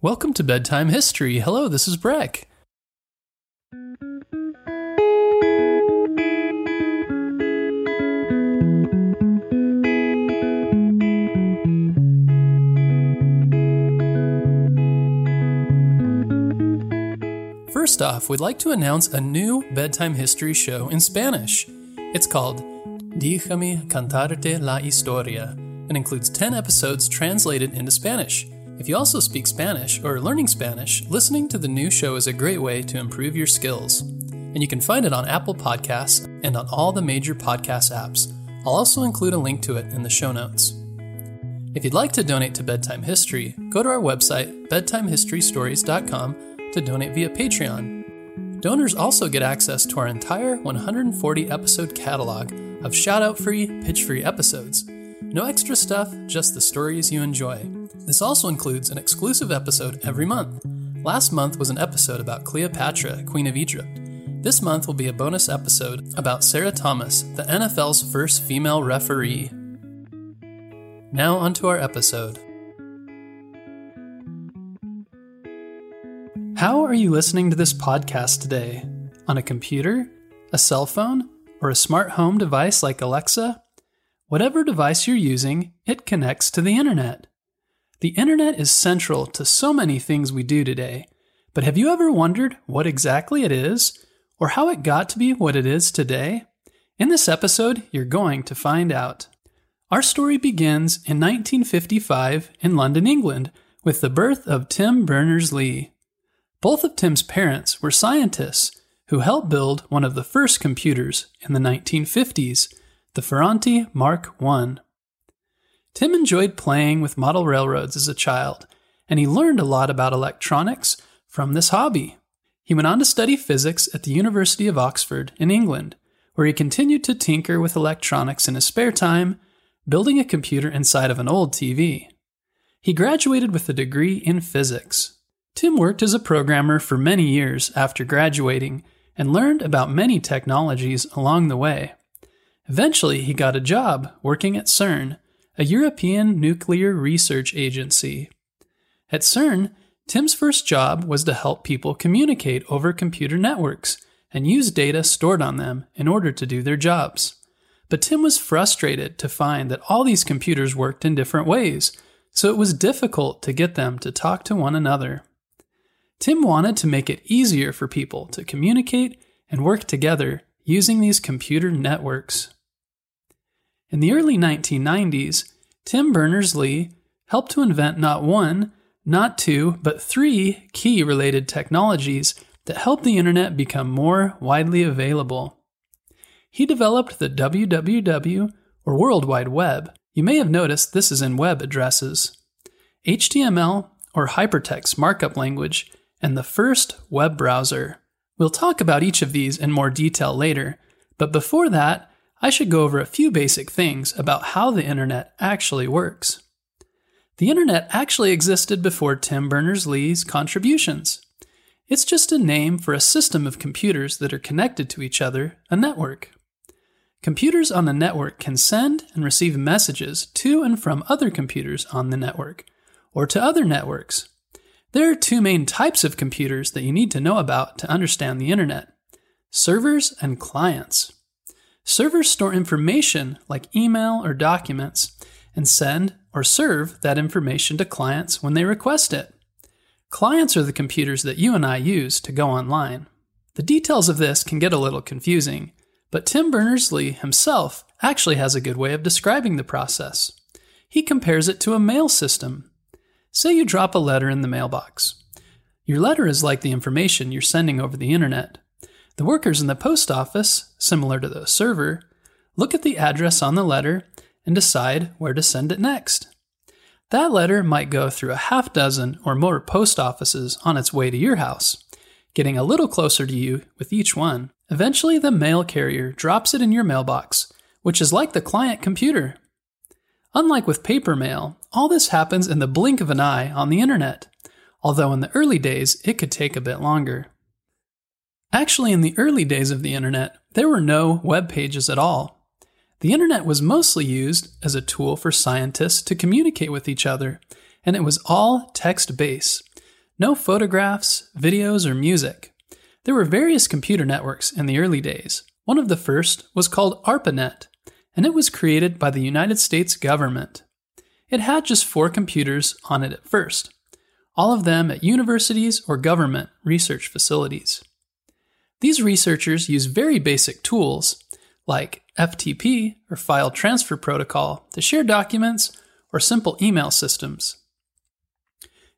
Welcome to Bedtime History. Hello, this is Breck. First off, we'd like to announce a new bedtime history show in Spanish. It's called Déjame cantarte la historia and includes 10 episodes translated into Spanish. If you also speak Spanish or are learning Spanish, listening to the new show is a great way to improve your skills. And you can find it on Apple Podcasts and on all the major podcast apps. I'll also include a link to it in the show notes. If you'd like to donate to Bedtime History, go to our website, bedtimehistorystories.com, to donate via Patreon. Donors also get access to our entire 140 episode catalog of shout out free, pitch free episodes. No extra stuff, just the stories you enjoy. This also includes an exclusive episode every month. Last month was an episode about Cleopatra, Queen of Egypt. This month will be a bonus episode about Sarah Thomas, the NFL's first female referee. Now, onto our episode. How are you listening to this podcast today? On a computer, a cell phone, or a smart home device like Alexa? Whatever device you're using, it connects to the internet. The internet is central to so many things we do today, but have you ever wondered what exactly it is, or how it got to be what it is today? In this episode, you're going to find out. Our story begins in 1955 in London, England, with the birth of Tim Berners Lee. Both of Tim's parents were scientists who helped build one of the first computers in the 1950s, the Ferranti Mark I. Tim enjoyed playing with model railroads as a child, and he learned a lot about electronics from this hobby. He went on to study physics at the University of Oxford in England, where he continued to tinker with electronics in his spare time, building a computer inside of an old TV. He graduated with a degree in physics. Tim worked as a programmer for many years after graduating and learned about many technologies along the way. Eventually, he got a job working at CERN, a European nuclear research agency. At CERN, Tim's first job was to help people communicate over computer networks and use data stored on them in order to do their jobs. But Tim was frustrated to find that all these computers worked in different ways, so it was difficult to get them to talk to one another. Tim wanted to make it easier for people to communicate and work together using these computer networks. In the early 1990s, Tim Berners Lee helped to invent not one, not two, but three key related technologies that helped the internet become more widely available. He developed the WWW, or World Wide Web. You may have noticed this is in web addresses. HTML, or hypertext markup language, and the first web browser. We'll talk about each of these in more detail later, but before that, I should go over a few basic things about how the internet actually works. The internet actually existed before Tim Berners Lee's contributions. It's just a name for a system of computers that are connected to each other, a network. Computers on the network can send and receive messages to and from other computers on the network, or to other networks, there are two main types of computers that you need to know about to understand the internet servers and clients. Servers store information like email or documents and send or serve that information to clients when they request it. Clients are the computers that you and I use to go online. The details of this can get a little confusing, but Tim Berners Lee himself actually has a good way of describing the process. He compares it to a mail system Say you drop a letter in the mailbox. Your letter is like the information you're sending over the internet. The workers in the post office, similar to the server, look at the address on the letter and decide where to send it next. That letter might go through a half dozen or more post offices on its way to your house, getting a little closer to you with each one. Eventually, the mail carrier drops it in your mailbox, which is like the client computer. Unlike with paper mail, all this happens in the blink of an eye on the internet, although in the early days it could take a bit longer. Actually, in the early days of the internet, there were no web pages at all. The internet was mostly used as a tool for scientists to communicate with each other, and it was all text based, No photographs, videos, or music. There were various computer networks in the early days. One of the first was called ARPANET, and it was created by the United States government. It had just four computers on it at first, all of them at universities or government research facilities. These researchers use very basic tools like FTP or File Transfer Protocol to share documents or simple email systems.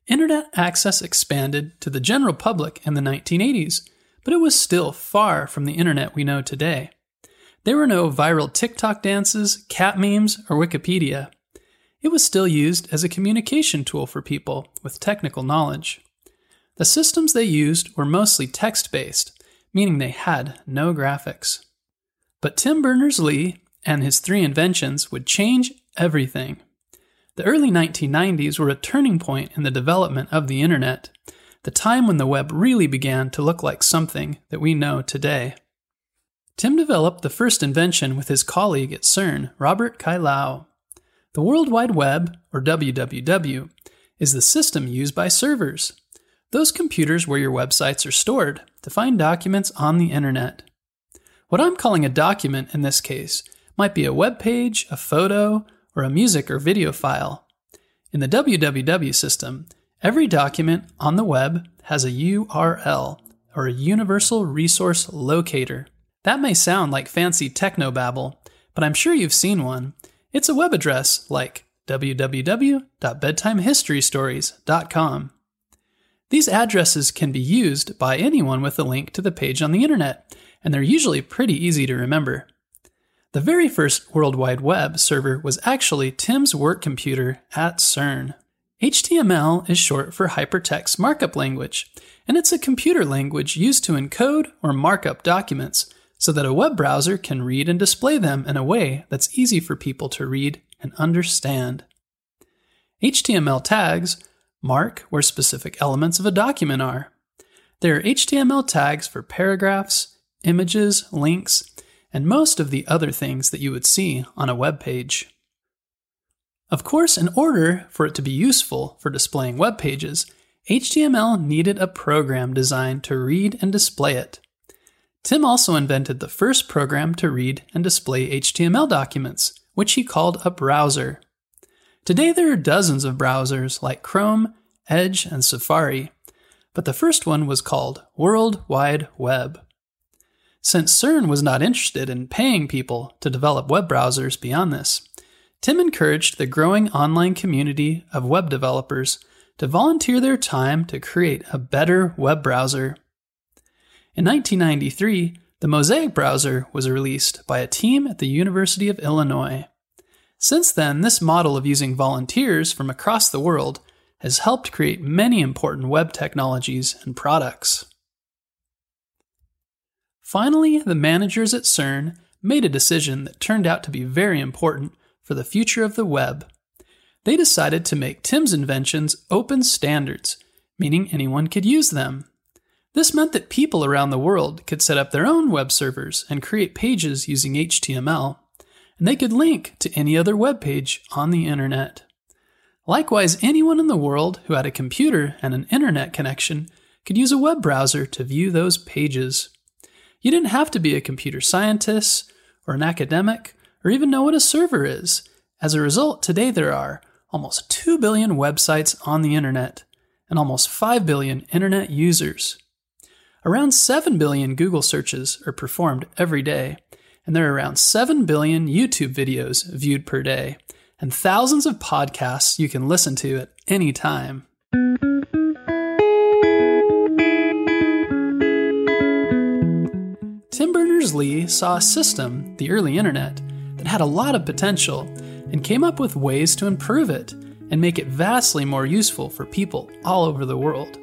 Internet access expanded to the general public in the 1980s, but it was still far from the internet we know today. There were no viral TikTok dances, cat memes, or Wikipedia. It was still used as a communication tool for people with technical knowledge. The systems they used were mostly text based, meaning they had no graphics. But Tim Berners Lee and his three inventions would change everything. The early 1990s were a turning point in the development of the internet, the time when the web really began to look like something that we know today. Tim developed the first invention with his colleague at CERN, Robert Cailliau. The World Wide Web, or WWW, is the system used by servers, those computers where your websites are stored, to find documents on the internet. What I'm calling a document in this case might be a web page, a photo, or a music or video file. In the WWW system, every document on the web has a URL, or a Universal Resource Locator. That may sound like fancy technobabble, but I'm sure you've seen one, it's a web address like www.bedtimehistorystories.com. These addresses can be used by anyone with a link to the page on the internet, and they're usually pretty easy to remember. The very first World Wide Web server was actually Tim's work computer at CERN. HTML is short for Hypertext Markup Language, and it's a computer language used to encode or mark up documents so that a web browser can read and display them in a way that's easy for people to read and understand. HTML tags mark where specific elements of a document are. There are HTML tags for paragraphs, images, links, and most of the other things that you would see on a web page. Of course, in order for it to be useful for displaying web pages, HTML needed a program designed to read and display it. Tim also invented the first program to read and display HTML documents, which he called a browser. Today there are dozens of browsers like Chrome, Edge, and Safari, but the first one was called World Wide Web. Since CERN was not interested in paying people to develop web browsers beyond this, Tim encouraged the growing online community of web developers to volunteer their time to create a better web browser in 1993, the Mosaic browser was released by a team at the University of Illinois. Since then, this model of using volunteers from across the world has helped create many important web technologies and products. Finally, the managers at CERN made a decision that turned out to be very important for the future of the web. They decided to make Tim's inventions open standards, meaning anyone could use them. This meant that people around the world could set up their own web servers and create pages using HTML, and they could link to any other web page on the internet. Likewise, anyone in the world who had a computer and an internet connection could use a web browser to view those pages. You didn't have to be a computer scientist or an academic or even know what a server is. As a result, today there are almost 2 billion websites on the internet and almost 5 billion internet users. Around 7 billion Google searches are performed every day, and there are around 7 billion YouTube videos viewed per day, and thousands of podcasts you can listen to at any time. Tim Berners Lee saw a system, the early internet, that had a lot of potential and came up with ways to improve it and make it vastly more useful for people all over the world.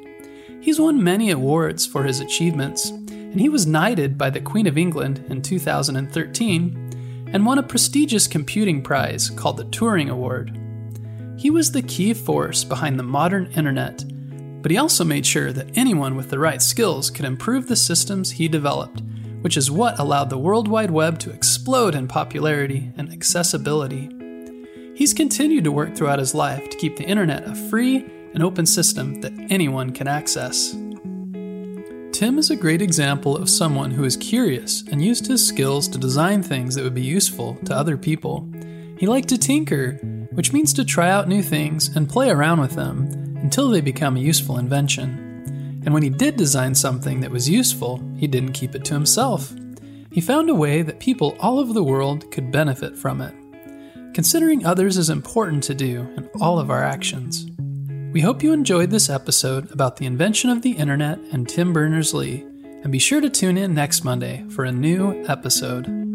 He's won many awards for his achievements, and he was knighted by the Queen of England in 2013 and won a prestigious computing prize called the Turing Award. He was the key force behind the modern internet, but he also made sure that anyone with the right skills could improve the systems he developed, which is what allowed the World Wide Web to explode in popularity and accessibility. He's continued to work throughout his life to keep the internet a free and open system that anyone can access. Tim is a great example of someone who is curious and used his skills to design things that would be useful to other people. He liked to tinker, which means to try out new things and play around with them until they become a useful invention. And when he did design something that was useful, he didn't keep it to himself. He found a way that people all over the world could benefit from it. Considering others is important to do in all of our actions. We hope you enjoyed this episode about the invention of the internet and Tim Berners Lee, and be sure to tune in next Monday for a new episode.